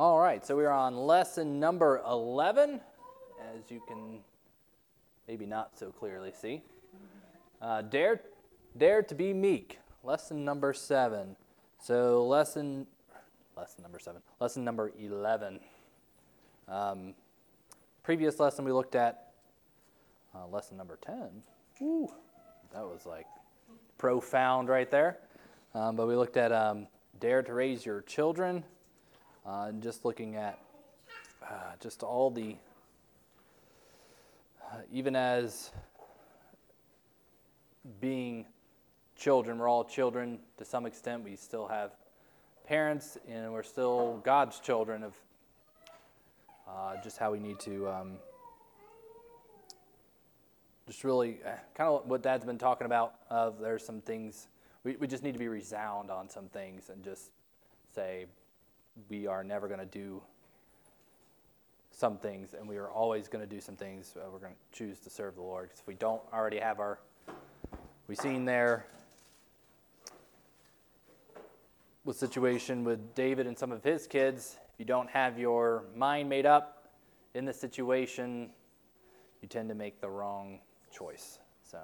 All right, so we're on lesson number 11, as you can maybe not so clearly see. Uh, dare, dare to be meek, lesson number 7. So, lesson, lesson number 7, lesson number 11. Um, previous lesson we looked at uh, lesson number 10. Ooh, that was like profound right there. Um, but we looked at um, dare to raise your children, uh, and just looking at uh, just all the, uh, even as being children, we're all children to some extent. We still have parents, and we're still God's children of uh, just how we need to. Um, just really uh, kind of what dad's been talking about of there's some things we, we just need to be resound on some things and just say we are never going to do some things and we are always going to do some things uh, we're going to choose to serve the lord because if we don't already have our we've seen there with situation with david and some of his kids if you don't have your mind made up in the situation you tend to make the wrong choice. So,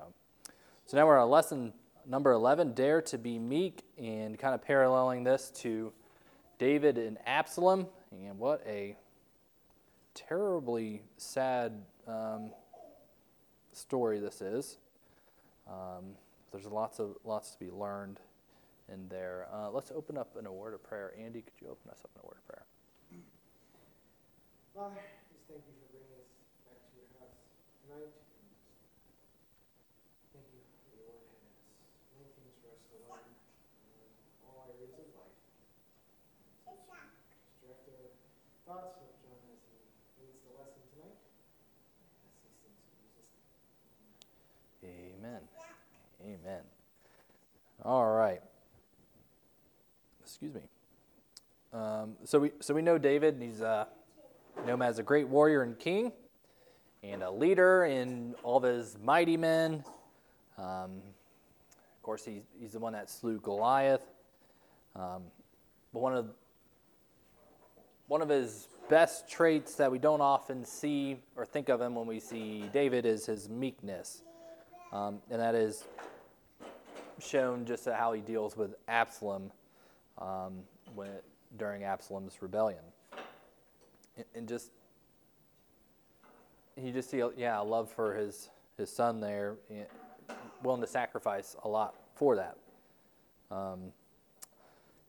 so now we're on lesson number 11 Dare to be meek, and kind of paralleling this to David and Absalom. And what a terribly sad um, story this is. Um, there's lots of lots to be learned in there. Uh, let's open up in a word of prayer. Andy, could you open us up in a word of prayer? Father, just thank you for bringing us back to your house tonight. thoughts of John as he reads the lesson tonight. Amen. Amen. All right. Excuse me. Um, so we so we know David. He's uh, know him as a great warrior and king, and a leader in all of his mighty men. Um, of course, he's he's the one that slew Goliath. Um, but one of one of his best traits that we don't often see or think of him when we see David is his meekness. Um, and that is shown just how he deals with Absalom um, when during Absalom's rebellion. And, and just, you just see, yeah, a love for his, his son there, willing to sacrifice a lot for that. Um,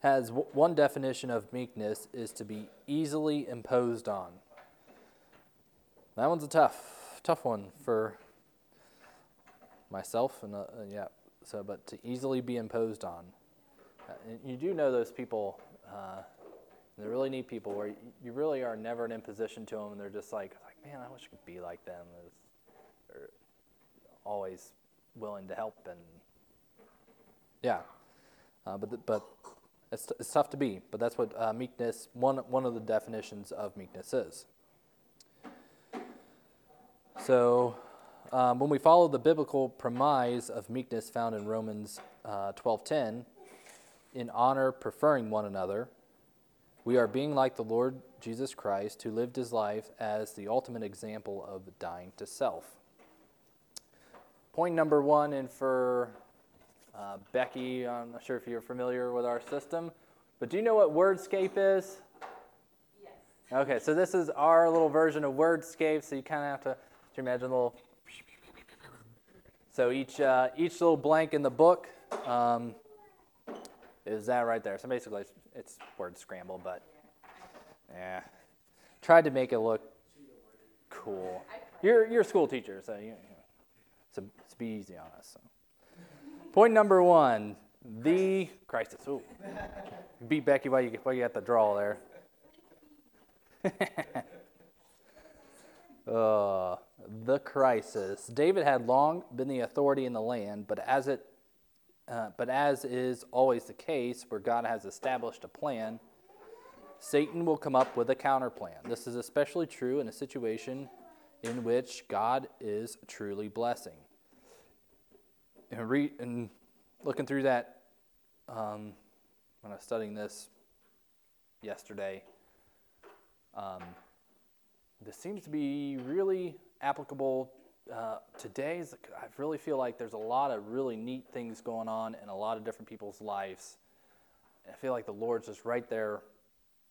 has w- one definition of meekness is to be easily imposed on. That one's a tough, tough one for myself, and uh, yeah. So, but to easily be imposed on, uh, you do know those people. Uh, they really need people where you really are never an imposition to them, and they're just like, like, man, I wish I could be like them. They're always willing to help, and yeah. Uh, but the, but it's, it's tough to be, but that's what uh, meekness, one, one of the definitions of meekness is. So, um, when we follow the biblical premise of meekness found in Romans uh, 12:10, in honor preferring one another, we are being like the Lord Jesus Christ, who lived his life as the ultimate example of dying to self. Point number one, and for uh, Becky, I'm not sure if you're familiar with our system, but do you know what Wordscape is? Yes. Okay, so this is our little version of Wordscape, so you kind of have to, to imagine a little. So each, uh, each little blank in the book um, is that right there. So basically, it's, it's word scramble, but yeah. Tried to make it look cool. You're, you're a school teacher, so you, you know, so, so be easy on us. So. Point number one the crisis. Ooh. Beat Becky while you, while you got the draw there. uh, the crisis. David had long been the authority in the land, but as it uh, but as is always the case where God has established a plan, Satan will come up with a counter plan. This is especially true in a situation in which God is truly blessing and, re- and looking through that um, when I was studying this yesterday, Um, this seems to be really applicable uh, today. I really feel like there's a lot of really neat things going on in a lot of different people's lives. And I feel like the Lord's just right there,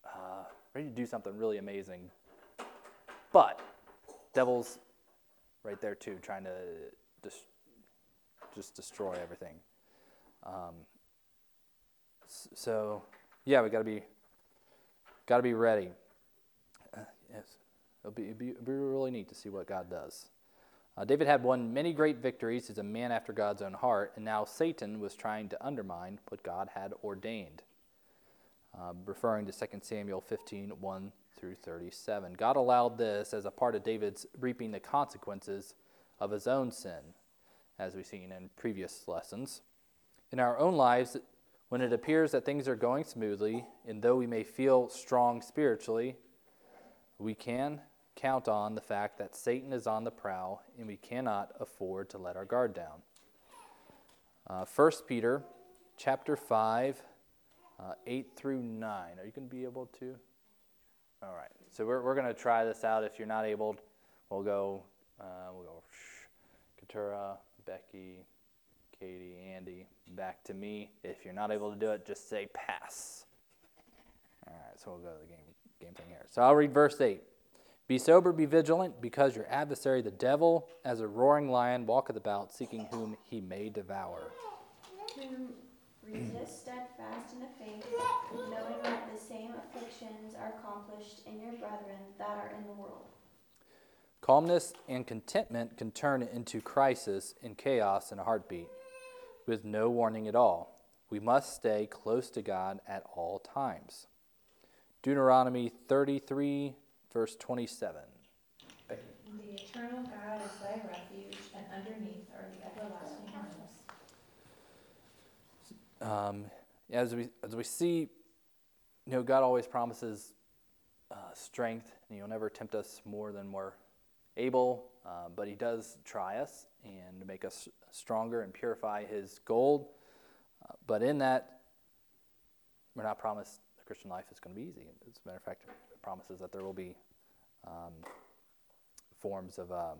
uh, ready to do something really amazing. But devil's right there too, trying to dis- just destroy everything. Um, so, yeah, we got to be got to be ready. Uh, yes, it'll be, it'll be, it'll be really neat to see what God does. Uh, David had won many great victories. He's a man after God's own heart, and now Satan was trying to undermine what God had ordained. Uh, referring to 2 Samuel 15 1 through 37. God allowed this as a part of David's reaping the consequences of his own sin, as we've seen in previous lessons. In our own lives, when it appears that things are going smoothly, and though we may feel strong spiritually, we can count on the fact that Satan is on the prowl and we cannot afford to let our guard down. Uh, 1 Peter chapter 5, uh, 8 through 9. Are you going to be able to? All right. So we're, we're going to try this out. If you're not able, we'll go, uh, we'll go Katura, Becky, Katie, Andy, back to me. If you're not able to do it, just say pass. All right, so we'll go to the game, game thing here. So I'll read verse 8. Be sober, be vigilant, because your adversary, the devil, as a roaring lion, walketh about, seeking whom he may devour. Resist steadfast in the faith, knowing that the same afflictions are accomplished in your brethren that are in the world. Calmness and contentment can turn into crisis and chaos in a heartbeat with no warning at all. We must stay close to God at all times. Deuteronomy 33, verse 27. The eternal God is thy refuge, and underneath are the everlasting arms. Um, as we as we see, you know, God always promises uh, strength, and He'll never tempt us more than we're able. Uh, but He does try us and make us stronger and purify His gold. Uh, but in that, we're not promised the Christian life is going to be easy. As a matter of fact, it promises that there will be um, forms of, um,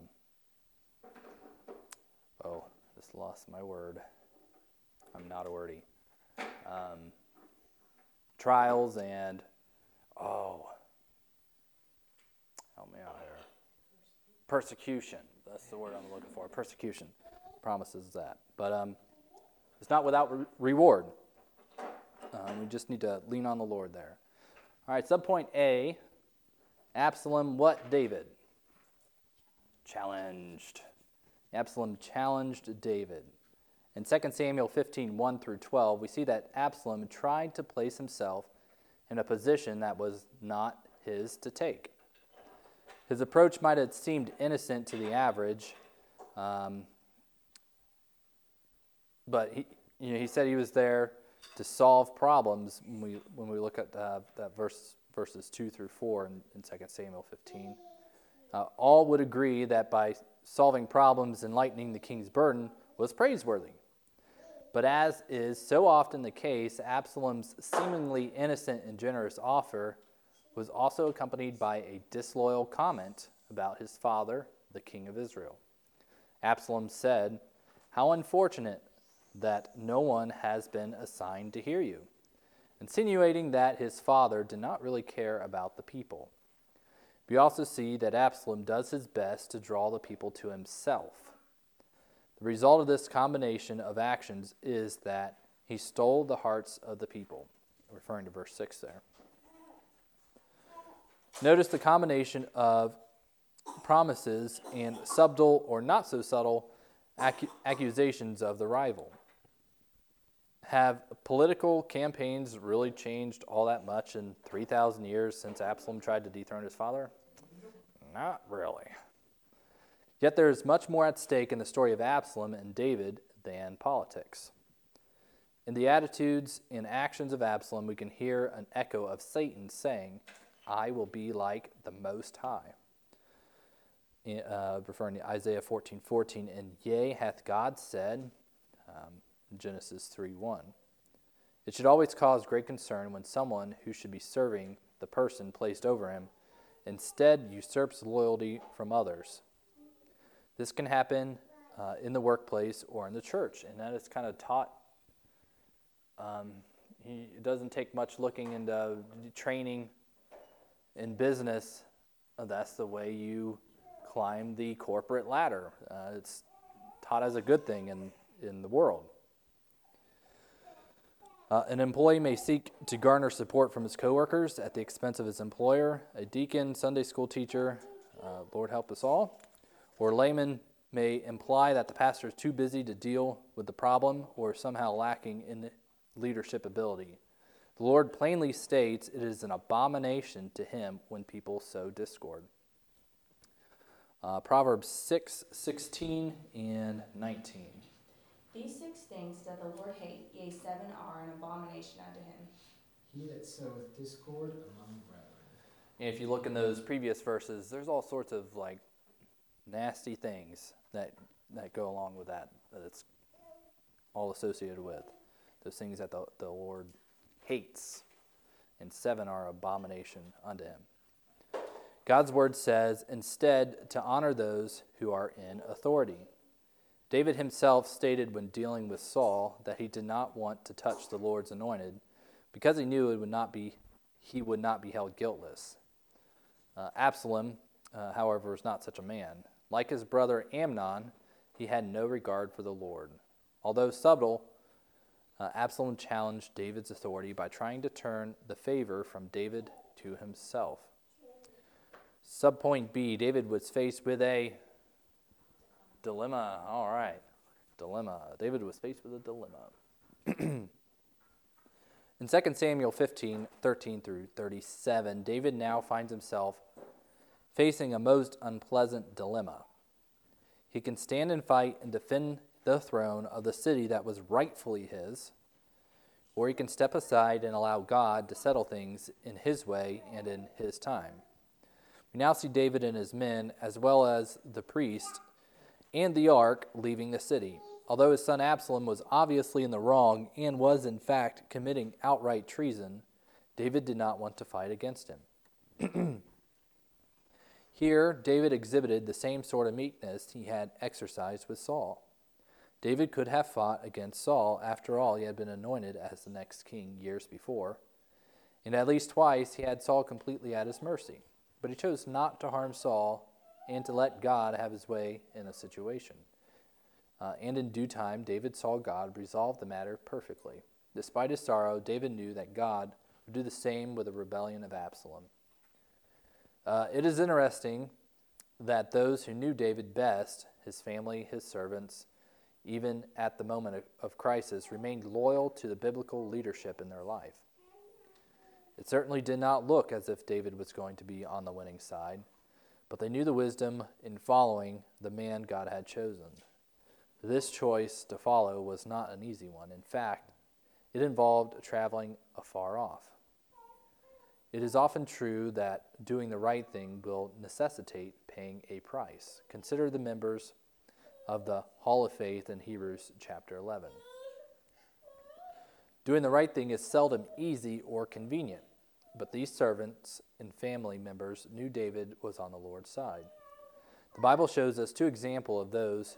oh, just lost my word. I'm not a wordy. Um, trials and, oh, help me out here. Persecution. That's the word I'm looking for. Persecution promises that. But um, it's not without re- reward. Um, we just need to lean on the Lord there. All right, subpoint A Absalom, what David? Challenged. Absalom challenged David. In 2 Samuel 15, 1 through 12, we see that Absalom tried to place himself in a position that was not his to take. His approach might have seemed innocent to the average, um, but he, you know, he said he was there to solve problems when we, when we look at uh, that verse, verses 2 through 4 in, in 2 Samuel 15. Uh, all would agree that by solving problems and lightening the king's burden was praiseworthy. But as is so often the case, Absalom's seemingly innocent and generous offer was also accompanied by a disloyal comment about his father, the king of Israel. Absalom said, How unfortunate that no one has been assigned to hear you, insinuating that his father did not really care about the people. We also see that Absalom does his best to draw the people to himself. The result of this combination of actions is that he stole the hearts of the people, referring to verse 6 there. Notice the combination of promises and subtle or not so subtle accusations of the rival. Have political campaigns really changed all that much in 3,000 years since Absalom tried to dethrone his father? Not really. Yet there is much more at stake in the story of Absalom and David than politics. In the attitudes and actions of Absalom, we can hear an echo of Satan saying, I will be like the Most High. Uh, referring to Isaiah 14 14, and yea, hath God said, um, Genesis 3 1. It should always cause great concern when someone who should be serving the person placed over him instead usurps loyalty from others. This can happen uh, in the workplace or in the church, and that is kind of taught. Um, he, it doesn't take much looking into training in business. That's the way you climb the corporate ladder. Uh, it's taught as a good thing in, in the world. Uh, an employee may seek to garner support from his coworkers at the expense of his employer. A deacon, Sunday school teacher, uh, Lord help us all, or layman may imply that the pastor is too busy to deal with the problem or somehow lacking in leadership ability. The Lord plainly states it is an abomination to him when people sow discord. Uh, Proverbs 6, 16, and 19. These six things doth the Lord hate, yea, seven are an abomination unto him. He that soweth discord among brethren. And if you look in those previous verses, there's all sorts of like nasty things that that go along with that that it's all associated with those things that the, the Lord hates, and seven are abomination unto him. God's word says instead to honor those who are in authority. David himself stated when dealing with Saul that he did not want to touch the Lord's anointed because he knew it would not be he would not be held guiltless. Uh, Absalom, uh, however, was not such a man. Like his brother Amnon, he had no regard for the Lord. Although subtle, uh, Absalom challenged David's authority by trying to turn the favor from David to himself. Subpoint B David was faced with a dilemma. All right. Dilemma. David was faced with a dilemma. In 2 Samuel 15, 13 through 37, David now finds himself facing a most unpleasant dilemma. He can stand and fight and defend the throne of the city that was rightfully his, or he can step aside and allow God to settle things in his way and in his time. We now see David and his men, as well as the priest and the ark, leaving the city. Although his son Absalom was obviously in the wrong and was, in fact, committing outright treason, David did not want to fight against him. Here, David exhibited the same sort of meekness he had exercised with Saul. David could have fought against Saul. After all, he had been anointed as the next king years before. And at least twice he had Saul completely at his mercy. But he chose not to harm Saul and to let God have his way in a situation. Uh, and in due time, David saw God resolve the matter perfectly. Despite his sorrow, David knew that God would do the same with the rebellion of Absalom. Uh, it is interesting that those who knew David best, his family, his servants, even at the moment of crisis, remained loyal to the biblical leadership in their life. It certainly did not look as if David was going to be on the winning side, but they knew the wisdom in following the man God had chosen. This choice to follow was not an easy one. In fact, it involved traveling afar off. It is often true that doing the right thing will necessitate paying a price. Consider the members of the Hall of Faith in Hebrews chapter 11. Doing the right thing is seldom easy or convenient, but these servants and family members knew David was on the Lord's side. The Bible shows us two examples of those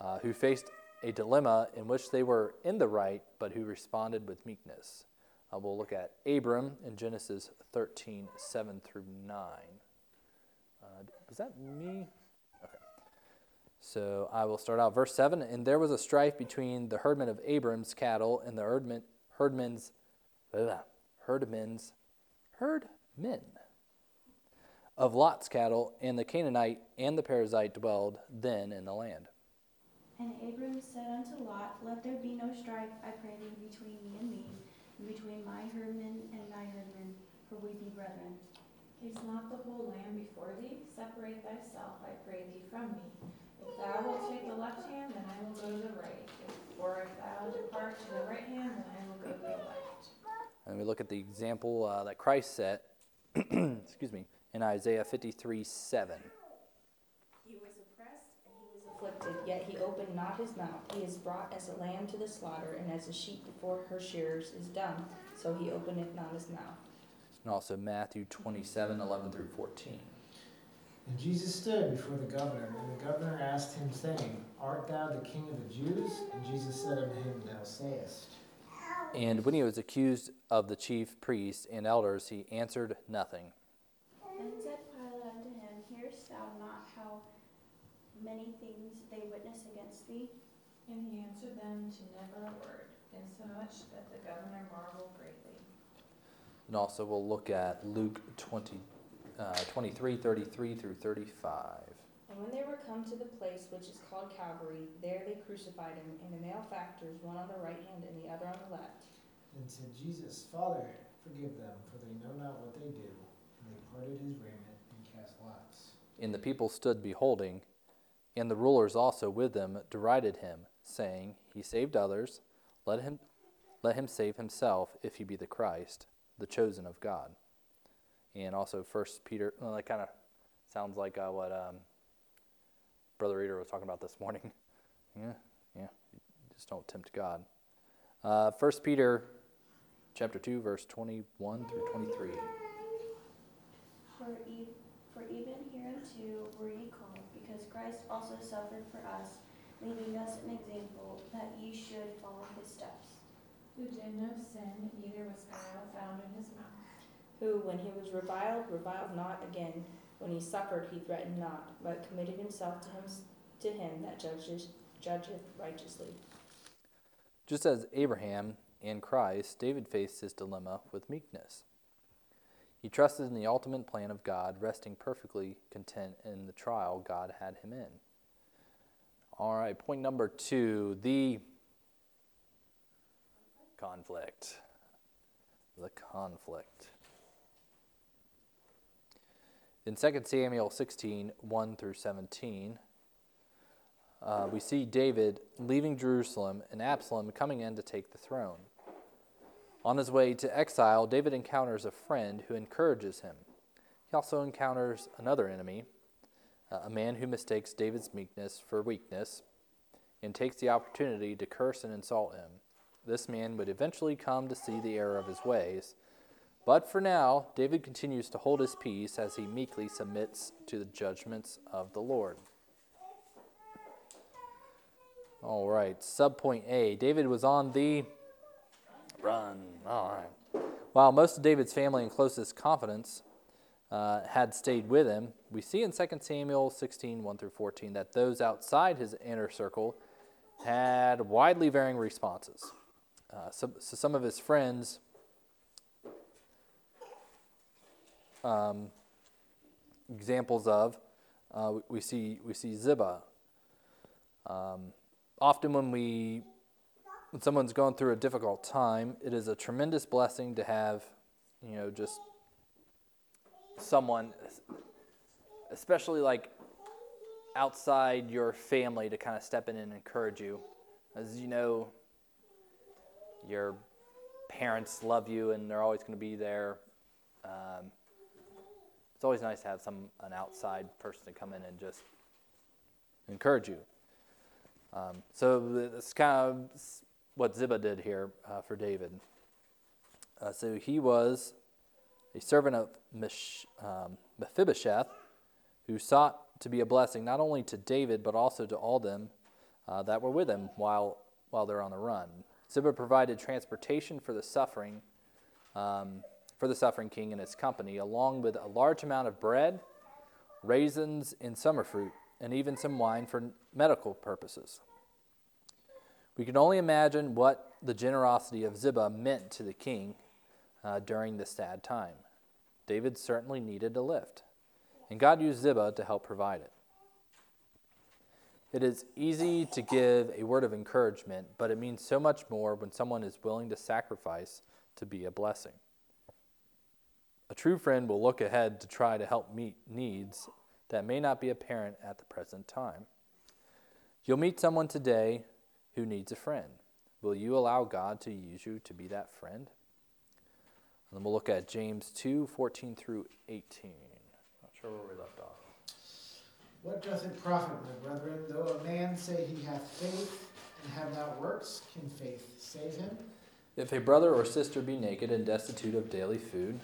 uh, who faced a dilemma in which they were in the right, but who responded with meekness. Uh, we'll look at Abram in Genesis 13, 7 through 9. Uh, was that me? Okay. So I will start out. Verse 7 And there was a strife between the herdmen of Abram's cattle and the herdmen, herdmen's, herdmen's, herdmen of Lot's cattle, and the Canaanite and the Perizzite dwelled then in the land. And Abram said unto Lot, Let there be no strife, I pray thee, between me and thee, and between my herdmen and thy herdmen, for we be brethren. Is not the whole land before thee? Separate thyself, I pray thee, from me. If thou wilt take the left hand, then I will go to the right. If, or if thou depart to the right hand, then I will go to the left. And we look at the example uh, that Christ set, excuse me, in Isaiah 53 7. He was oppressed and he was afflicted, yet he opened not his mouth. He is brought as a lamb to the slaughter, and as a sheep before her shearers is dumb, so he openeth not his mouth. and also Matthew 27 11 through 14. And Jesus stood before the governor, and the governor asked him, saying, Art thou the king of the Jews? And Jesus said unto him, Thou sayest. And when he was accused of the chief priests and elders, he answered nothing. Then said Pilate unto him, Hearest thou not how many things they witness against thee? And he answered them to never a word, insomuch that the governor marveled greatly. And also, we'll look at Luke 20, uh, 23 33 through 35. And when they were come to the place which is called Calvary, there they crucified him, and the malefactors, one on the right hand and the other on the left. And said Jesus, Father, forgive them, for they know not what they do. And they parted his raiment and cast lots. And the people stood beholding, and the rulers also with them derided him, saying, He saved others, let him, let him save himself, if he be the Christ, the chosen of God. And also, First Peter, well, that kind of sounds like uh, what um, Brother Reader was talking about this morning. yeah, yeah, just don't tempt God. Uh, First Peter, chapter two, verse twenty-one through twenty-three. For, e- for even hereunto were ye called, because Christ also suffered for us, leaving us an example that ye should follow his steps. Who did no sin, neither was guile found in his mouth. Who, when he was reviled, reviled not again. When he suffered, he threatened not, but committed himself to him, to him that judges, judgeth righteously. Just as Abraham and Christ, David faced his dilemma with meekness. He trusted in the ultimate plan of God, resting perfectly content in the trial God had him in. All right, point number two the conflict. The conflict. In 2 Samuel 16 1 through 17, uh, we see David leaving Jerusalem and Absalom coming in to take the throne. On his way to exile, David encounters a friend who encourages him. He also encounters another enemy, uh, a man who mistakes David's meekness for weakness and takes the opportunity to curse and insult him. This man would eventually come to see the error of his ways. But for now, David continues to hold his peace as he meekly submits to the judgments of the Lord. All right, subpoint A. David was on the run. All right. While most of David's family and closest confidants uh, had stayed with him, we see in 2 Samuel 16 1 through 14 that those outside his inner circle had widely varying responses. Uh, so, so, some of his friends um, examples of uh, we, see we see Ziba. Um, often when we when someone's going through a difficult time, it is a tremendous blessing to have, you know, just someone, especially like outside your family, to kind of step in and encourage you. As you know, your parents love you and they're always going to be there. Um, it's always nice to have some an outside person to come in and just encourage you. Um, so that's kind of what Ziba did here uh, for David. Uh, so he was a servant of Mish, um, Mephibosheth, who sought to be a blessing not only to David but also to all them uh, that were with him while while they're on the run. Ziba provided transportation for the suffering, um, for the suffering king and his company, along with a large amount of bread, raisins, and summer fruit, and even some wine for medical purposes. We can only imagine what the generosity of Ziba meant to the king uh, during this sad time. David certainly needed a lift, and God used Ziba to help provide it. It is easy to give a word of encouragement, but it means so much more when someone is willing to sacrifice to be a blessing. True friend will look ahead to try to help meet needs that may not be apparent at the present time. You'll meet someone today who needs a friend. Will you allow God to use you to be that friend? And then we'll look at James 2 14 through 18. Not sure where we left off. What doth it profit, my brethren, though a man say he hath faith and have not works? Can faith save him? If a brother or sister be naked and destitute of daily food,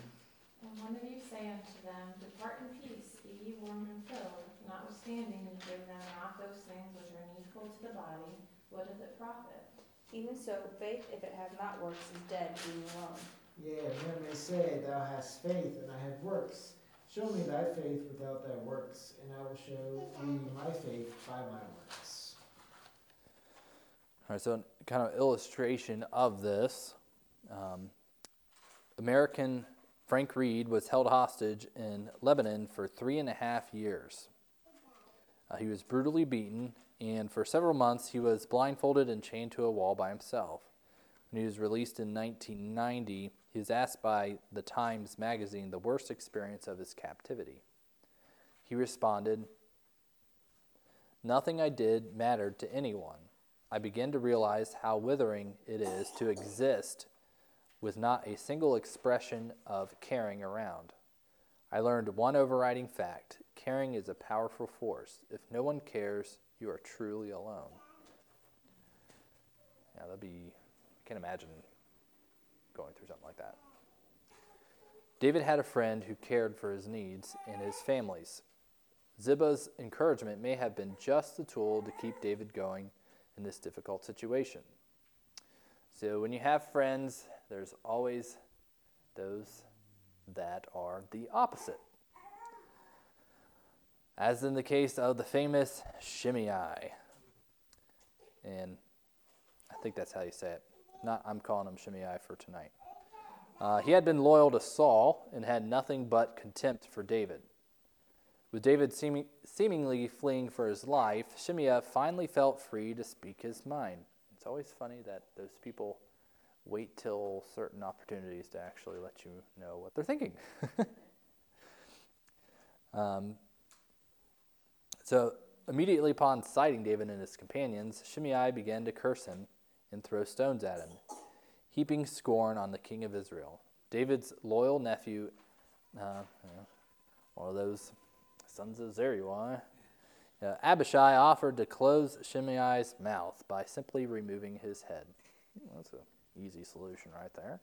And one of you say unto them, Depart in peace, be ye warmed and filled, notwithstanding ye give them not those things which are needful to the body, what doth it profit? Even so, faith, if it have not works, is dead, being alone. Yea, and men may say, Thou hast faith, and I have works. Show me thy faith without thy works, and I will show thee my faith by my works. All right, so kind of illustration of this. Um, American Frank Reed was held hostage in Lebanon for three and a half years. Uh, he was brutally beaten, and for several months he was blindfolded and chained to a wall by himself. When he was released in 1990, he was asked by the Times magazine the worst experience of his captivity. He responded, Nothing I did mattered to anyone. I began to realize how withering it is to exist with not a single expression of caring around. I learned one overriding fact caring is a powerful force. If no one cares, you are truly alone. Yeah, that'd be, I can't imagine going through something like that. David had a friend who cared for his needs and his family's. Ziba's encouragement may have been just the tool to keep David going in this difficult situation. So, when you have friends, there's always those that are the opposite. As in the case of the famous Shimei. And I think that's how you say it. Not, I'm calling him Shimei for tonight. Uh, he had been loyal to Saul and had nothing but contempt for David. With David seeming, seemingly fleeing for his life, Shimei finally felt free to speak his mind. It's always funny that those people wait till certain opportunities to actually let you know what they're thinking. um, so, immediately upon sighting David and his companions, Shimei began to curse him and throw stones at him, heaping scorn on the king of Israel. David's loyal nephew, uh, one of those sons of Zeruiah, uh, Abishai offered to close Shimei's mouth by simply removing his head. That's an easy solution right there.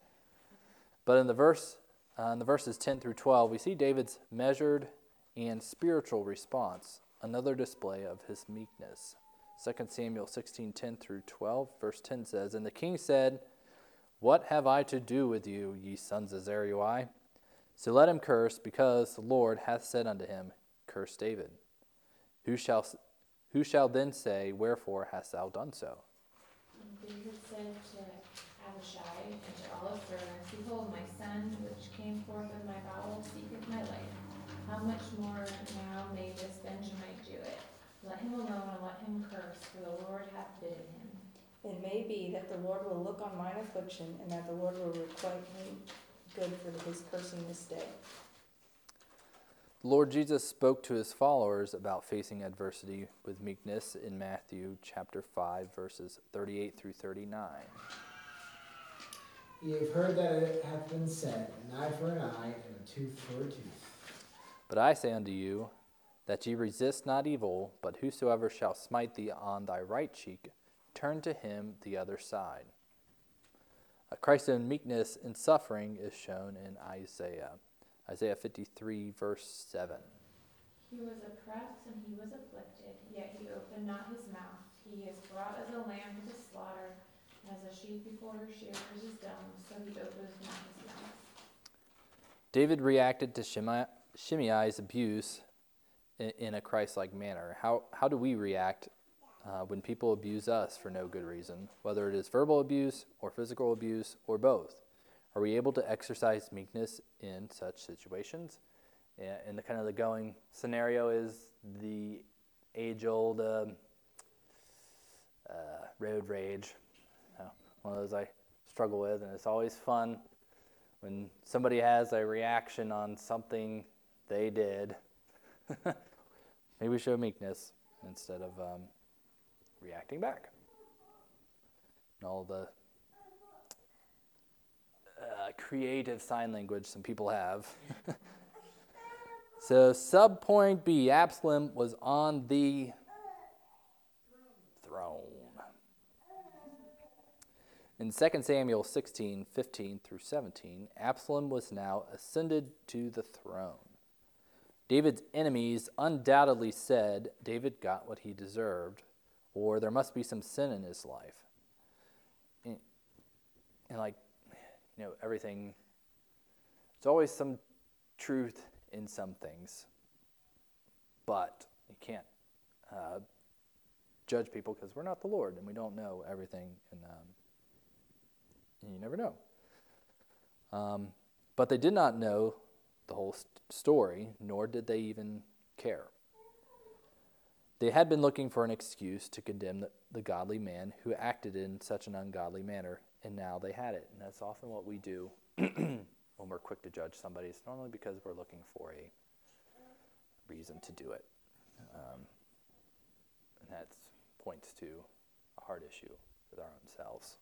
But in the verse, uh, in the verses 10 through 12, we see David's measured and spiritual response, another display of his meekness. 2 Samuel 16, 10 through 12, verse 10 says, And the king said, What have I to do with you, ye sons of Zeruiah? So let him curse, because the Lord hath said unto him, Curse David. Who shall, who shall then say, Wherefore hast thou done so? And David said to Abishai and to all his servants, Behold, my son, which came forth of my bowels, seeketh my life. How much more now may this Benjamite do it? Let him alone and let him curse, for the Lord hath bidden him. It may be that the Lord will look on mine affliction, and that the Lord will requite me good for his cursing this day. The Lord Jesus spoke to his followers about facing adversity with meekness in Matthew chapter 5 verses 38 through 39. Ye have heard that it hath been said, An eye for an eye, and a tooth for a tooth. But I say unto you that ye resist not evil, but whosoever shall smite thee on thy right cheek, turn to him the other side. A Christ's own meekness in suffering is shown in Isaiah. Isaiah 53, verse 7. He was oppressed and he was afflicted, yet he opened not his mouth. He is brought as a lamb to the slaughter, a sheep before her is dumb, so he opens not his mouth. David reacted to Shimei, Shimei's abuse in, a Christ like manner. How, how do we react uh, when people abuse us for no good reason, whether it is verbal abuse or physical abuse or both? Are we able to exercise meekness in such situations? And the kind of the going scenario is the age-old um, uh, road rage. One of those I struggle with, and it's always fun when somebody has a reaction on something they did. Maybe show meekness instead of um, reacting back. And all the uh, creative sign language some people have. so, sub point B Absalom was on the throne. In 2 Samuel 16, 15 through 17, Absalom was now ascended to the throne. David's enemies undoubtedly said David got what he deserved, or there must be some sin in his life. And, and like, you know, everything, there's always some truth in some things, but you can't uh, judge people because we're not the Lord and we don't know everything, um, and you never know. Um, but they did not know the whole st- story, nor did they even care. They had been looking for an excuse to condemn the, the, godly man who acted in such an ungodly manner, and now they had it. And that's often what we do when we're quick to judge somebody. It's normally because we're looking for a reason to do it. Um, and that points to a hard issue with our own selves.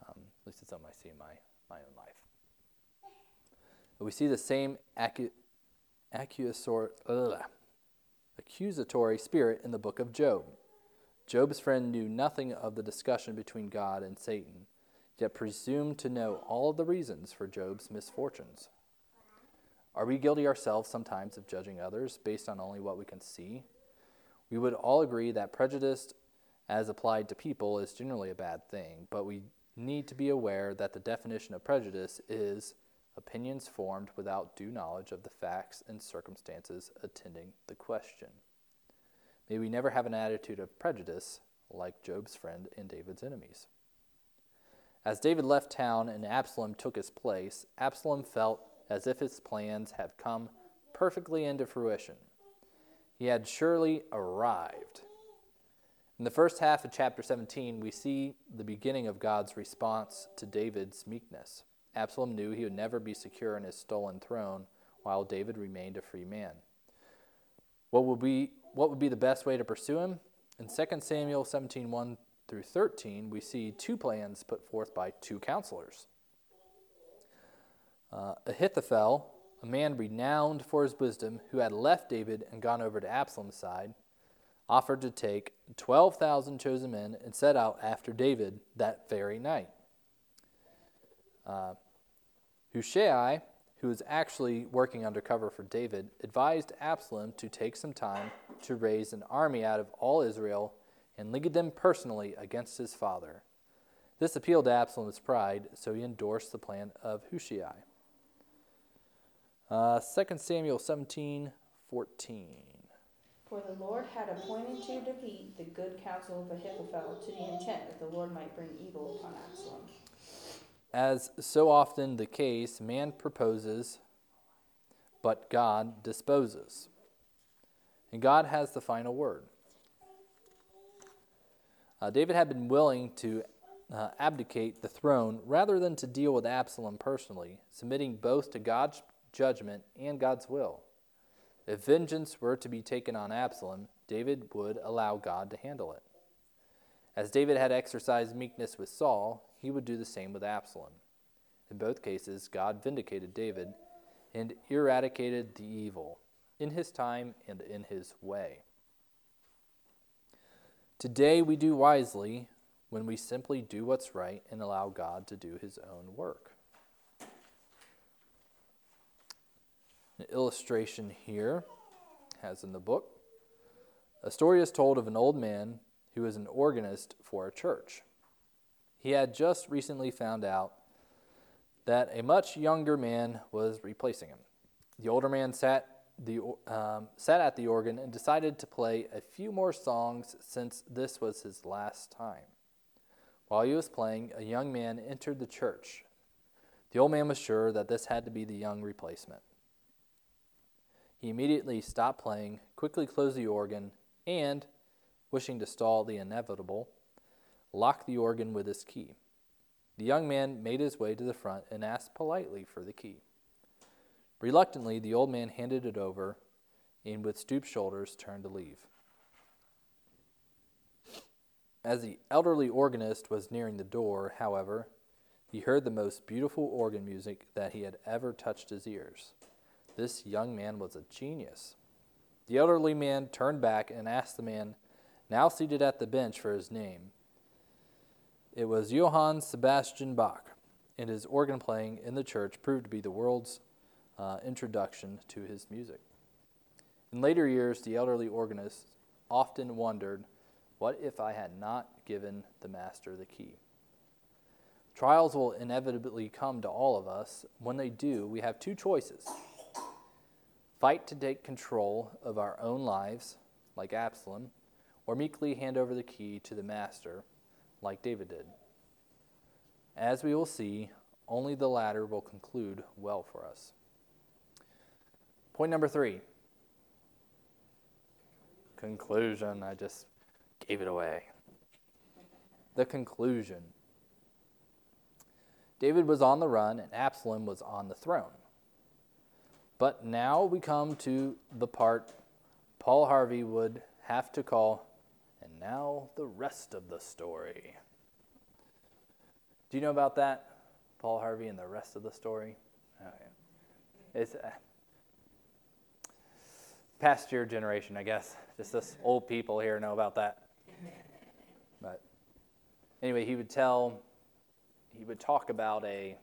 Um, at least it's something I see in my, my own life. But we see the same acu- ugh, accusatory spirit in the book of Job. Job's friend knew nothing of the discussion between God and Satan, yet presumed to know all the reasons for Job's misfortunes. Are we guilty ourselves sometimes of judging others based on only what we can see? We would all agree that prejudice, as applied to people, is generally a bad thing, but we need to be aware that the definition of prejudice is opinions formed without due knowledge of the facts and circumstances attending the question. May we never have an attitude of prejudice like Job's friend and David's enemies. As David left town and Absalom took his place, Absalom felt as if his plans had come perfectly into fruition. He had surely arrived. In the first half of chapter 17, we see the beginning of God's response to David's meekness. Absalom knew he would never be secure in his stolen throne while David remained a free man. What would be, what would be the best way to pursue him? In 2 Samuel 17 1 through 13, we see two plans put forth by two counselors. Uh, Ahithophel, a man renowned for his wisdom, who had left David and gone over to Absalom's side, offered to take 12,000 chosen men and set out after David that very night. Uh, Hushai, who was actually working undercover for David, advised Absalom to take some time to raise an army out of all Israel and lead them personally against his father. This appealed to Absalom's pride, so he endorsed the plan of Hushai. Uh, 2 Samuel 17 14. For the Lord had appointed to defeat the good counsel of Ahithophel to the intent that the Lord might bring evil upon Absalom. As so often the case, man proposes, but God disposes. And God has the final word. Uh, David had been willing to uh, abdicate the throne rather than to deal with Absalom personally, submitting both to God's judgment and God's will. If vengeance were to be taken on Absalom, David would allow God to handle it. As David had exercised meekness with Saul, he would do the same with Absalom. In both cases, God vindicated David and eradicated the evil in his time and in his way. Today, we do wisely when we simply do what's right and allow God to do his own work. Illustration here, as in the book, a story is told of an old man who was an organist for a church. He had just recently found out that a much younger man was replacing him. The older man sat, the, um, sat at the organ and decided to play a few more songs since this was his last time. While he was playing, a young man entered the church. The old man was sure that this had to be the young replacement. He immediately stopped playing, quickly closed the organ, and, wishing to stall the inevitable, locked the organ with his key. The young man made his way to the front and asked politely for the key. Reluctantly, the old man handed it over and, with stooped shoulders, turned to leave. As the elderly organist was nearing the door, however, he heard the most beautiful organ music that he had ever touched his ears. This young man was a genius. The elderly man turned back and asked the man, now seated at the bench, for his name. It was Johann Sebastian Bach, and his organ playing in the church proved to be the world's uh, introduction to his music. In later years, the elderly organist often wondered, What if I had not given the master the key? Trials will inevitably come to all of us. When they do, we have two choices fight to take control of our own lives, like Absalom, or meekly hand over the key to the master, like David did. As we will see, only the latter will conclude well for us. Point number three conclusion. I just gave it away. The conclusion. David was on the run and Absalom was on the throne. But now we come to the part Paul Harvey would have to call, and now the rest of the story. Do you know about that? Paul Harvey and the rest of the story? Okay. It's uh, past your generation, I guess. Just us old people here know about that. But anyway, he would tell, he would talk about a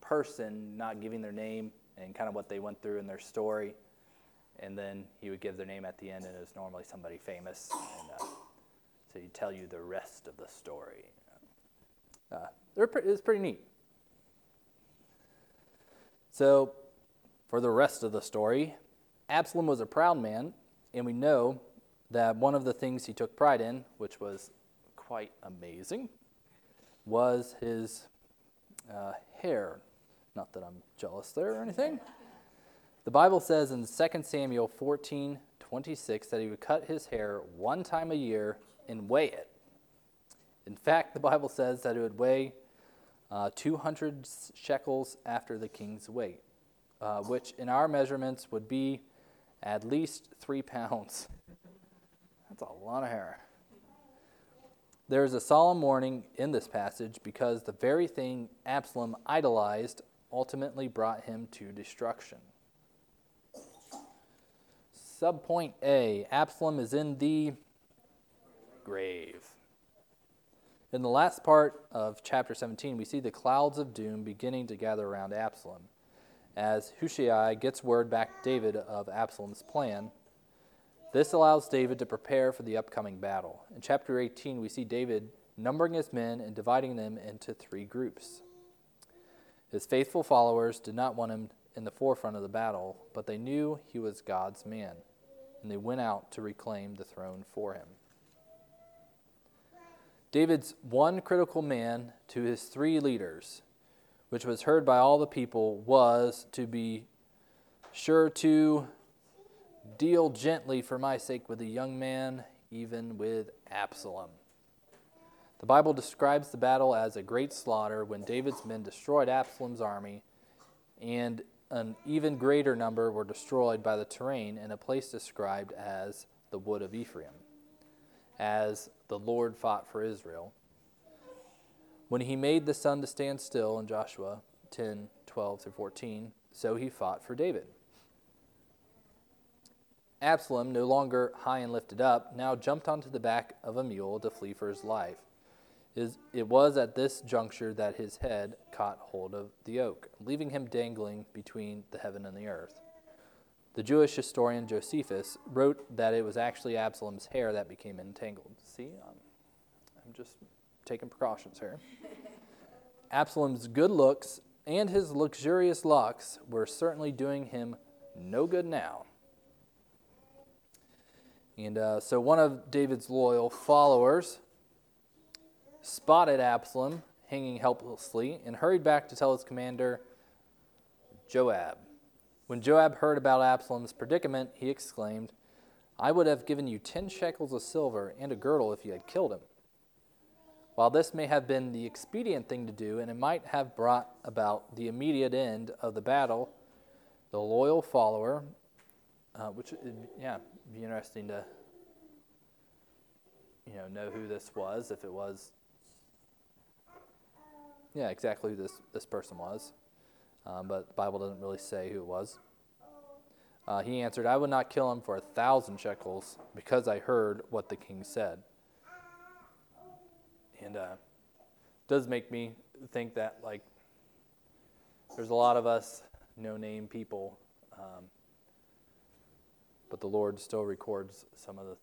person not giving their name and kind of what they went through in their story. And then he would give their name at the end, and it was normally somebody famous. And uh, so he'd tell you the rest of the story. Uh, it was pretty neat. So, for the rest of the story, Absalom was a proud man, and we know that one of the things he took pride in, which was quite amazing, was his uh, hair. Not that I'm jealous there or anything. The Bible says in 2 Samuel 14 26 that he would cut his hair one time a year and weigh it. In fact, the Bible says that it would weigh uh, 200 shekels after the king's weight, uh, which in our measurements would be at least three pounds. That's a lot of hair. There is a solemn warning in this passage because the very thing Absalom idolized ultimately brought him to destruction. Subpoint A Absalom is in the grave. In the last part of chapter 17, we see the clouds of doom beginning to gather around Absalom as Hushai gets word back to David of Absalom's plan. This allows David to prepare for the upcoming battle. In chapter 18, we see David numbering his men and dividing them into three groups. His faithful followers did not want him in the forefront of the battle, but they knew he was God's man, and they went out to reclaim the throne for him. David's one critical man to his three leaders which was heard by all the people, was to be sure to deal gently for my sake with the young man, even with Absalom. The Bible describes the battle as a great slaughter when David's men destroyed Absalom's army, and an even greater number were destroyed by the terrain in a place described as the wood of Ephraim, as the Lord fought for Israel. When he made the sun to stand still in Joshua 10 12 through 14, so he fought for David. Absalom, no longer high and lifted up, now jumped onto the back of a mule to flee for his life. It was at this juncture that his head caught hold of the oak, leaving him dangling between the heaven and the earth. The Jewish historian Josephus wrote that it was actually Absalom's hair that became entangled. See, I'm, I'm just taking precautions here. Absalom's good looks and his luxurious locks were certainly doing him no good now. And uh, so one of David's loyal followers spotted Absalom hanging helplessly and hurried back to tell his commander, Joab. When Joab heard about Absalom's predicament, he exclaimed, I would have given you ten shekels of silver and a girdle if you had killed him. While this may have been the expedient thing to do, and it might have brought about the immediate end of the battle, the loyal follower, uh, which, yeah, be interesting to you know know who this was, if it was, yeah, exactly who this this person was, um, but the Bible doesn't really say who it was. Uh, he answered, "I would not kill him for a thousand shekels, because I heard what the king said." And uh, does make me think that like there's a lot of us no name people, um, but the Lord still records some of the,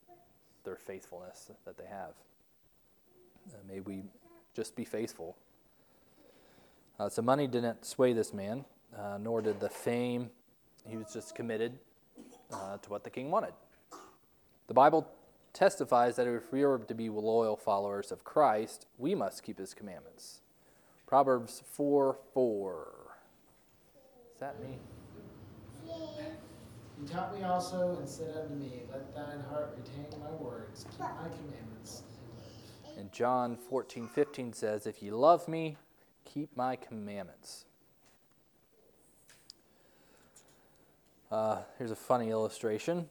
their faithfulness that they have. Uh, may we just be faithful. Uh, so money didn't sway this man, uh, nor did the fame. He was just committed uh, to what the king wanted. The Bible testifies that if we are to be loyal followers of Christ, we must keep his commandments. Proverbs 4 4. Is that me? You taught me also and said unto me, Let thine heart retain my words, keep my commandments, and. John 14 15 says, If you love me, keep my commandments. Uh, here's a funny illustration.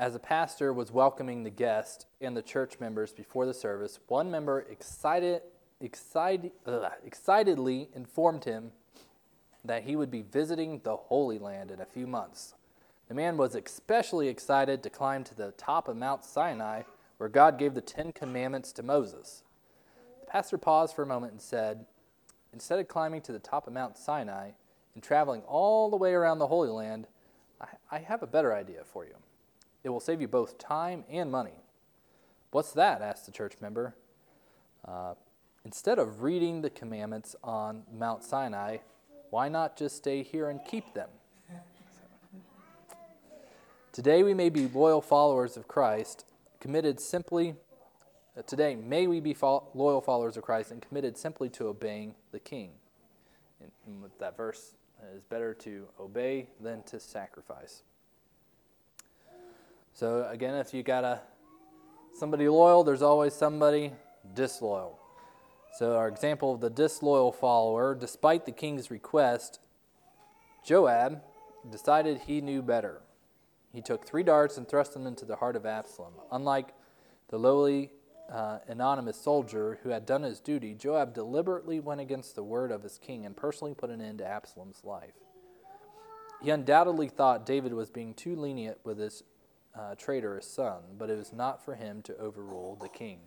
As a pastor was welcoming the guest and the church members before the service, one member excited, excited, ugh, excitedly informed him that he would be visiting the Holy Land in a few months. The man was especially excited to climb to the top of Mount Sinai, where God gave the Ten Commandments to Moses. The pastor paused for a moment and said, Instead of climbing to the top of Mount Sinai and traveling all the way around the Holy Land, I, I have a better idea for you. It will save you both time and money. What's that? asked the church member. Uh, instead of reading the commandments on Mount Sinai, why not just stay here and keep them? Today we may be loyal followers of Christ, committed simply. Uh, today, may we be fo- loyal followers of Christ and committed simply to obeying the King. And, and with that verse, is better to obey than to sacrifice. So again, if you got a somebody loyal, there's always somebody disloyal. So our example of the disloyal follower, despite the king's request, Joab decided he knew better. He took three darts and thrust them into the heart of Absalom. Unlike the lowly uh, anonymous soldier who had done his duty, Joab deliberately went against the word of his king and personally put an end to Absalom's life. He undoubtedly thought David was being too lenient with his uh, traitorous son, but it was not for him to overrule the king.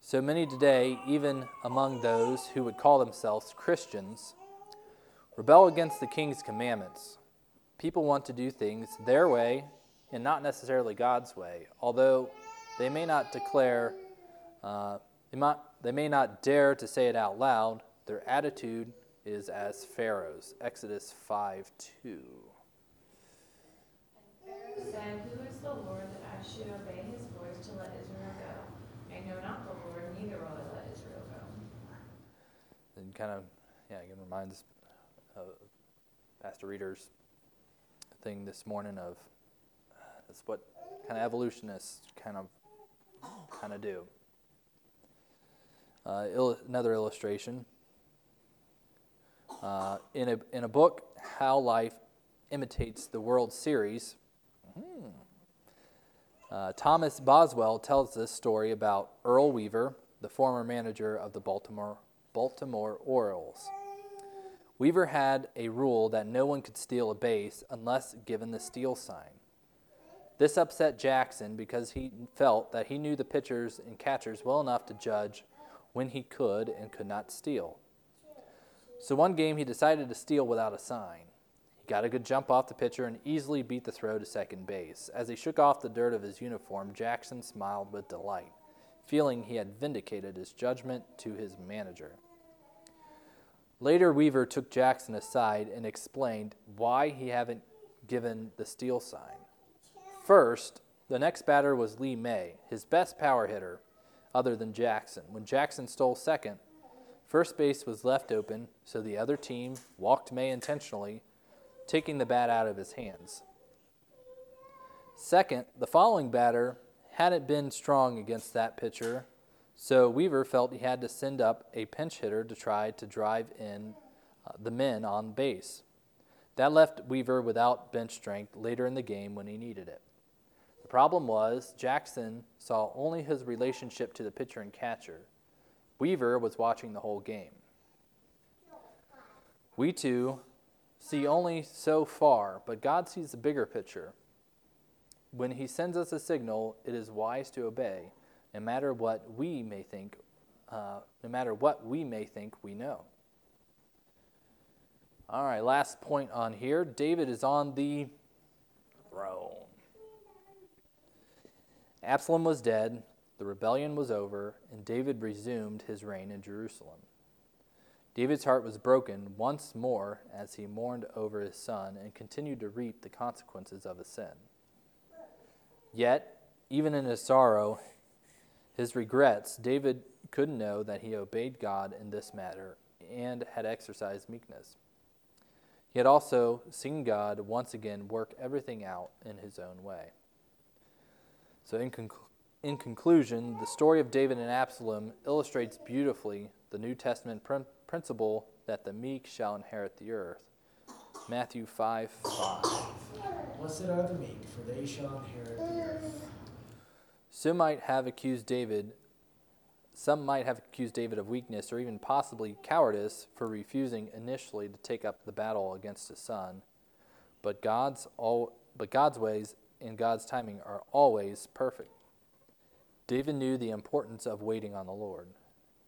So many today, even among those who would call themselves Christians, rebel against the king's commandments. People want to do things their way and not necessarily God's way, although they may not declare, uh, they, might, they may not dare to say it out loud. Their attitude is as Pharaoh's. Exodus 5 2. And Pharaoh said, Who is the Lord that I should obey his voice to let Israel go? I know not the Lord, neither will I let Israel go. And kind of, yeah, again reminds uh, Pastor Reader's thing this morning of that's what kind of evolutionists kind of kind of do. Uh, il- another illustration. Uh, in, a, in a book, How Life Imitates the World Series, hmm, uh, Thomas Boswell tells this story about Earl Weaver, the former manager of the Baltimore, Baltimore Orioles. Weaver had a rule that no one could steal a base unless given the steal sign. This upset Jackson because he felt that he knew the pitchers and catchers well enough to judge when he could and could not steal. So one game he decided to steal without a sign. He got a good jump off the pitcher and easily beat the throw to second base. As he shook off the dirt of his uniform, Jackson smiled with delight, feeling he had vindicated his judgment to his manager. Later, Weaver took Jackson aside and explained why he hadn't given the steal sign. First, the next batter was Lee May, his best power hitter other than Jackson. When Jackson stole second, first base was left open, so the other team walked May intentionally, taking the bat out of his hands. Second, the following batter hadn't been strong against that pitcher, so Weaver felt he had to send up a pinch hitter to try to drive in uh, the men on base. That left Weaver without bench strength later in the game when he needed it. Problem was Jackson saw only his relationship to the pitcher and catcher. Weaver was watching the whole game. We too see only so far, but God sees the bigger picture. When He sends us a signal, it is wise to obey, no matter what we may think, uh, no matter what we may think we know. All right, last point on here. David is on the throne. Absalom was dead, the rebellion was over, and David resumed his reign in Jerusalem. David's heart was broken once more as he mourned over his son and continued to reap the consequences of his sin. Yet, even in his sorrow, his regrets, David could know that he obeyed God in this matter and had exercised meekness. He had also seen God once again work everything out in his own way. So, in, conc- in conclusion, the story of David and Absalom illustrates beautifully the New Testament prin- principle that the meek shall inherit the earth. Matthew 5 5. Blessed are the meek, for they shall inherit the earth. Some might have accused David some might have accused David of weakness or even possibly cowardice for refusing initially to take up the battle against his son. But God's all but God's ways and God's timing are always perfect. David knew the importance of waiting on the Lord.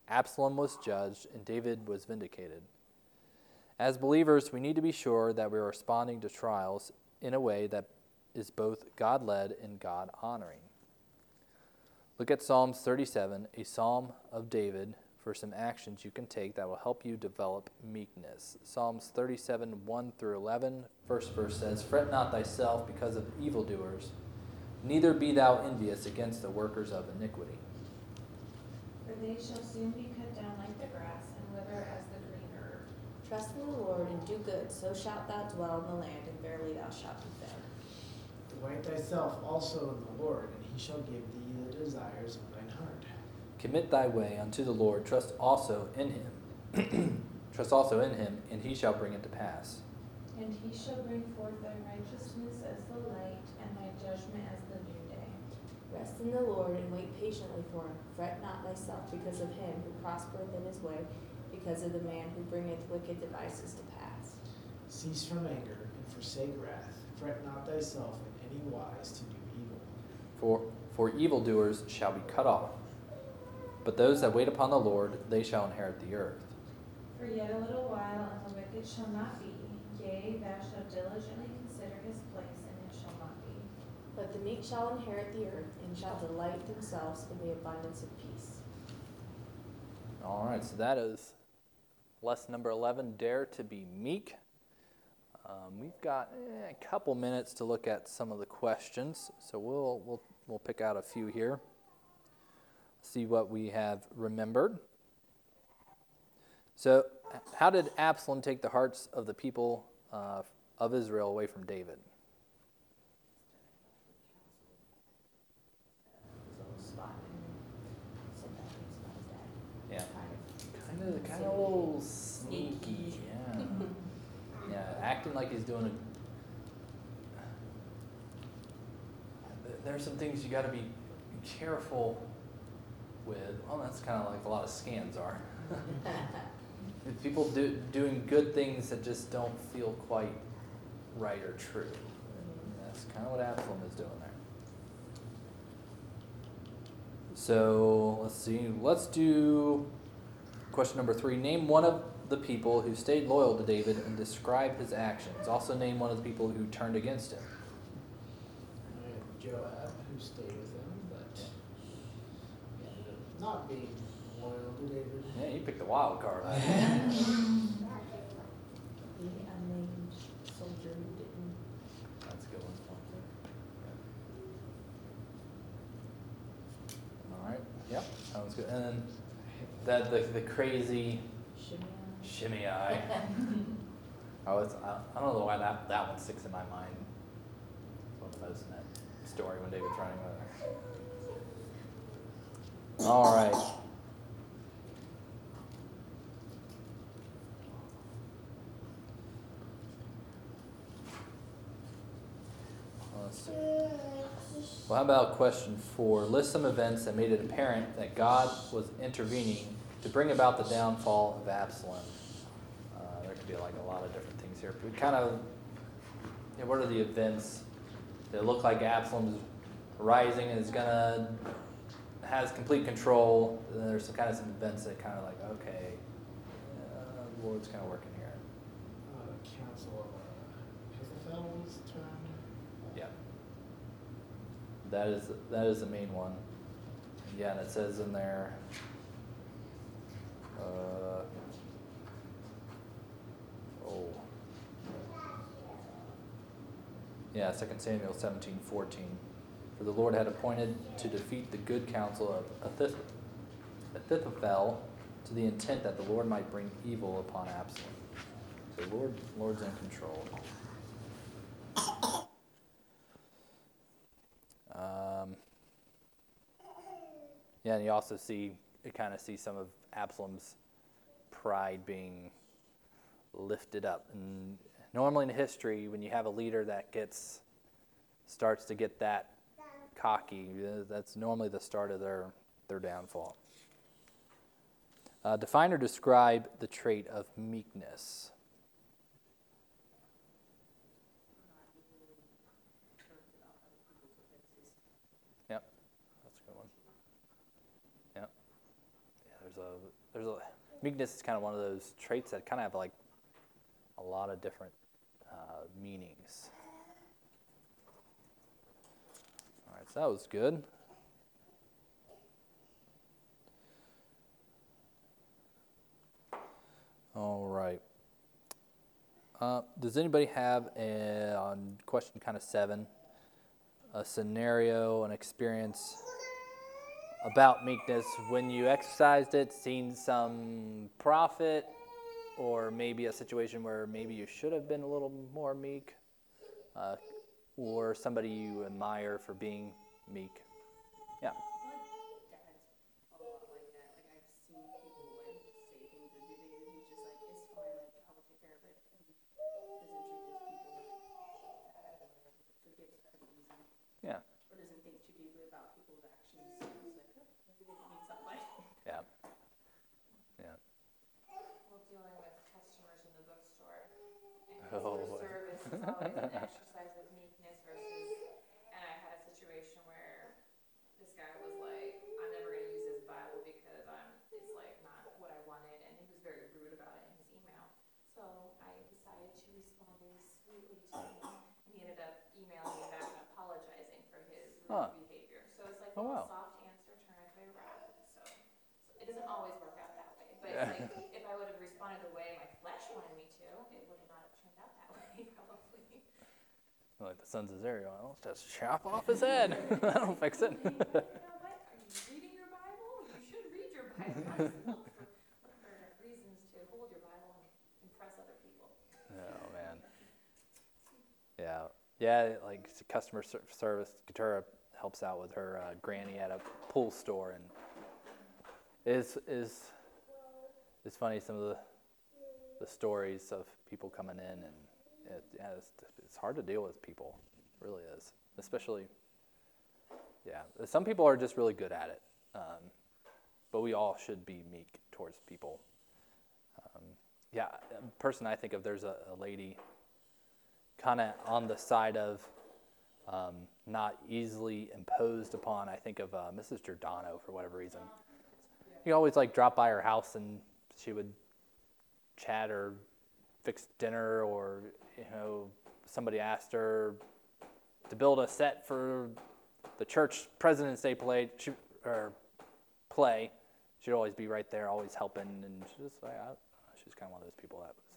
Absalom was judged and David was vindicated. As believers, we need to be sure that we are responding to trials in a way that is both God led and God honoring. Look at Psalms 37, a psalm of David, for some actions you can take that will help you develop meekness. Psalms 37, 1 through 11. First verse says, Fret not thyself because of evildoers, neither be thou envious against the workers of iniquity. For they shall soon be cut down like the grass and wither as the green herb. Trust in the Lord and do good, so shalt thou dwell in the land, and verily thou shalt be fed. Delight thyself also in the Lord, and he shall give thee the desires of thy heart. Commit thy way unto the Lord, trust also in him. trust also in him, and he shall bring it to pass. And he shall bring forth thy righteousness as the light, and thy judgment as the noonday. Rest in the Lord and wait patiently for him. Fret not thyself because of him who prospereth in his way, because of the man who bringeth wicked devices to pass. Cease from anger and forsake wrath. Fret not thyself in any wise to do evil. For, for evildoers shall be cut off, but those that wait upon the Lord, they shall inherit the earth. For yet a little while, and the wicked shall not be. Yea, thou shalt diligently consider his place, and it shall not be. But the meek shall inherit the earth, and shall delight themselves in the abundance of peace. All right, so that is lesson number 11 Dare to be meek. Um, we've got eh, a couple minutes to look at some of the questions, so we'll, we'll, we'll pick out a few here, see what we have remembered. So, how did Absalom take the hearts of the people uh, of Israel away from David? Yeah. Kind of, kind of a little sneaky. Yeah. yeah, acting like he's doing a. There's some things you got to be careful with. Well, that's kind of like a lot of scans are. People do, doing good things that just don't feel quite right or true. And that's kind of what Absalom is doing there. So let's see. Let's do question number three. Name one of the people who stayed loyal to David and describe his actions. Also, name one of the people who turned against him. Joab, who stayed with him, but he ended up not being loyal to David. Yeah, you picked the wild card. The unnamed soldier who didn't. That's a good one. All right. Yep. Sounds good. And then that the the crazy Shimeon. shimmy eye. oh, it's I, I don't know why that that one sticks in my mind. It's one of the most in that story when David's running with her. All right. Well, how about question four? List some events that made it apparent that God was intervening to bring about the downfall of Absalom. Uh, there could be like a lot of different things here. But kind of, you know, what are the events that look like Absalom's rising and is gonna has complete control. And then there's some kind of some events that kind of like, okay, uh, the Lord's kind of working here. Uh, Council of uh, was termed. Yeah. That is that is the main one. Yeah, and it says in there. Uh, oh. Yeah, 2 Samuel seventeen fourteen. For the Lord had appointed to defeat the good counsel of Ahith- Ahithophel to the intent that the Lord might bring evil upon Absalom. So Lord, Lord's in control. Um, yeah, and you also see, you kind of see some of Absalom's pride being lifted up. And normally in history, when you have a leader that gets, starts to get that cocky, that's normally the start of their, their downfall. Uh, define or describe the trait of meekness. Yep, that's a good one. Yep. Yeah, there's a there's a meekness is kind of one of those traits that kind of have like a lot of different uh, meanings. All right, that was good. All right. Uh, does anybody have a, on question kind of seven a scenario, an experience about meekness when you exercised it, seen some profit, or maybe a situation where maybe you should have been a little more meek, uh, or somebody you admire for being meek? Yeah. dad's a lot like that. Like I've seen people like say things or do things, and he's just like, it's fine, like I will take care of it, and doesn't treat his people forgives pretty easy, Yeah. or doesn't think too deeply about people's actions. So it's like, oh, maybe they didn't mean something by it. Yeah. Yeah. Well, dealing with customers in the bookstore and Oh, customer boy. service is always an exercise of meekness versus, and I had a situation where this guy was like, I'm never gonna use this Bible because I'm, it's like not what I wanted, and he was very rude about it in his email. So I decided to respond sweetly to and he ended up emailing me back and apologizing for his rude Huh. behavior. So it's like, Oh, wow. soft answer turneth away wrath, so, so it doesn't always work out that way, but it's like, if I would have responded the way my flesh wanted me to, it would not have turned out that way, probably. Like the sons of Zerion, I'll just chop off his head. That'll fix it. You know what, are you reading your Bible? You should read your Bible. Look for, look for reasons to hold your Bible and impress other people. Oh man. Yeah. Like customer service, Katura helps out with her uh, granny at a pool store, and is is it's funny some of the the stories of people coming in, and it, yeah, it's, it's hard to deal with people. It really is, especially. Yeah, some people are just really good at it, um, but we all should be meek towards people. Um, yeah, person I think of, there's a, a lady kind of on the side of um, not easily imposed upon. I think of uh, Mrs. Giordano for whatever reason. You always like drop by her house and she would chat or fix dinner, or you know somebody asked her to build a set for the church President's Day play she, or play. She'd always be right there, always helping, and she was like, I, she's kind of one of those people that was.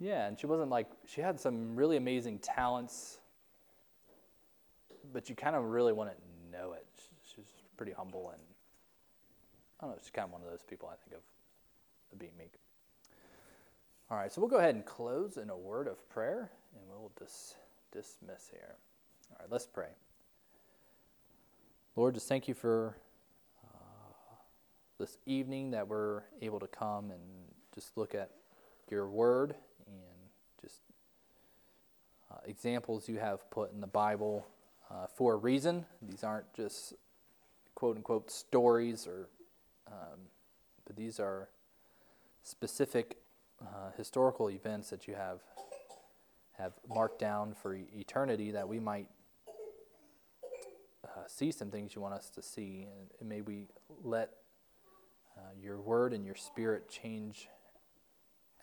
Yeah, and she wasn't like she had some really amazing talents, but you kind of really want to know it. She, she was pretty humble, and I don't know. She's kind of one of those people I think of, of being meek. All right, so we'll go ahead and close in a word of prayer, and we'll dis- dismiss here. All right, let's pray. Lord, just thank you for uh, this evening that we're able to come and just look at your word just uh, examples you have put in the Bible uh, for a reason. These aren't just quote unquote stories or, um, but these are specific uh, historical events that you have have marked down for eternity that we might uh, see some things you want us to see, and, and may we let uh, your word and your spirit change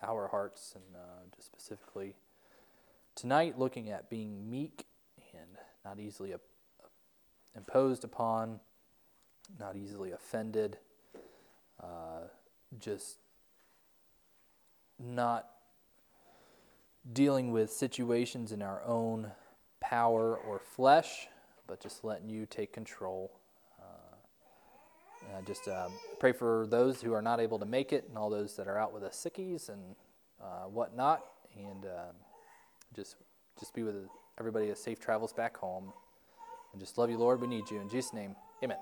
our hearts, and uh, just specifically tonight, looking at being meek and not easily op- imposed upon, not easily offended, uh, just not dealing with situations in our own power or flesh, but just letting you take control. Uh, just um, pray for those who are not able to make it and all those that are out with the sickies and uh, whatnot, and um, just just be with everybody as safe travels back home. And just love you, Lord. We need you. In Jesus' name, amen.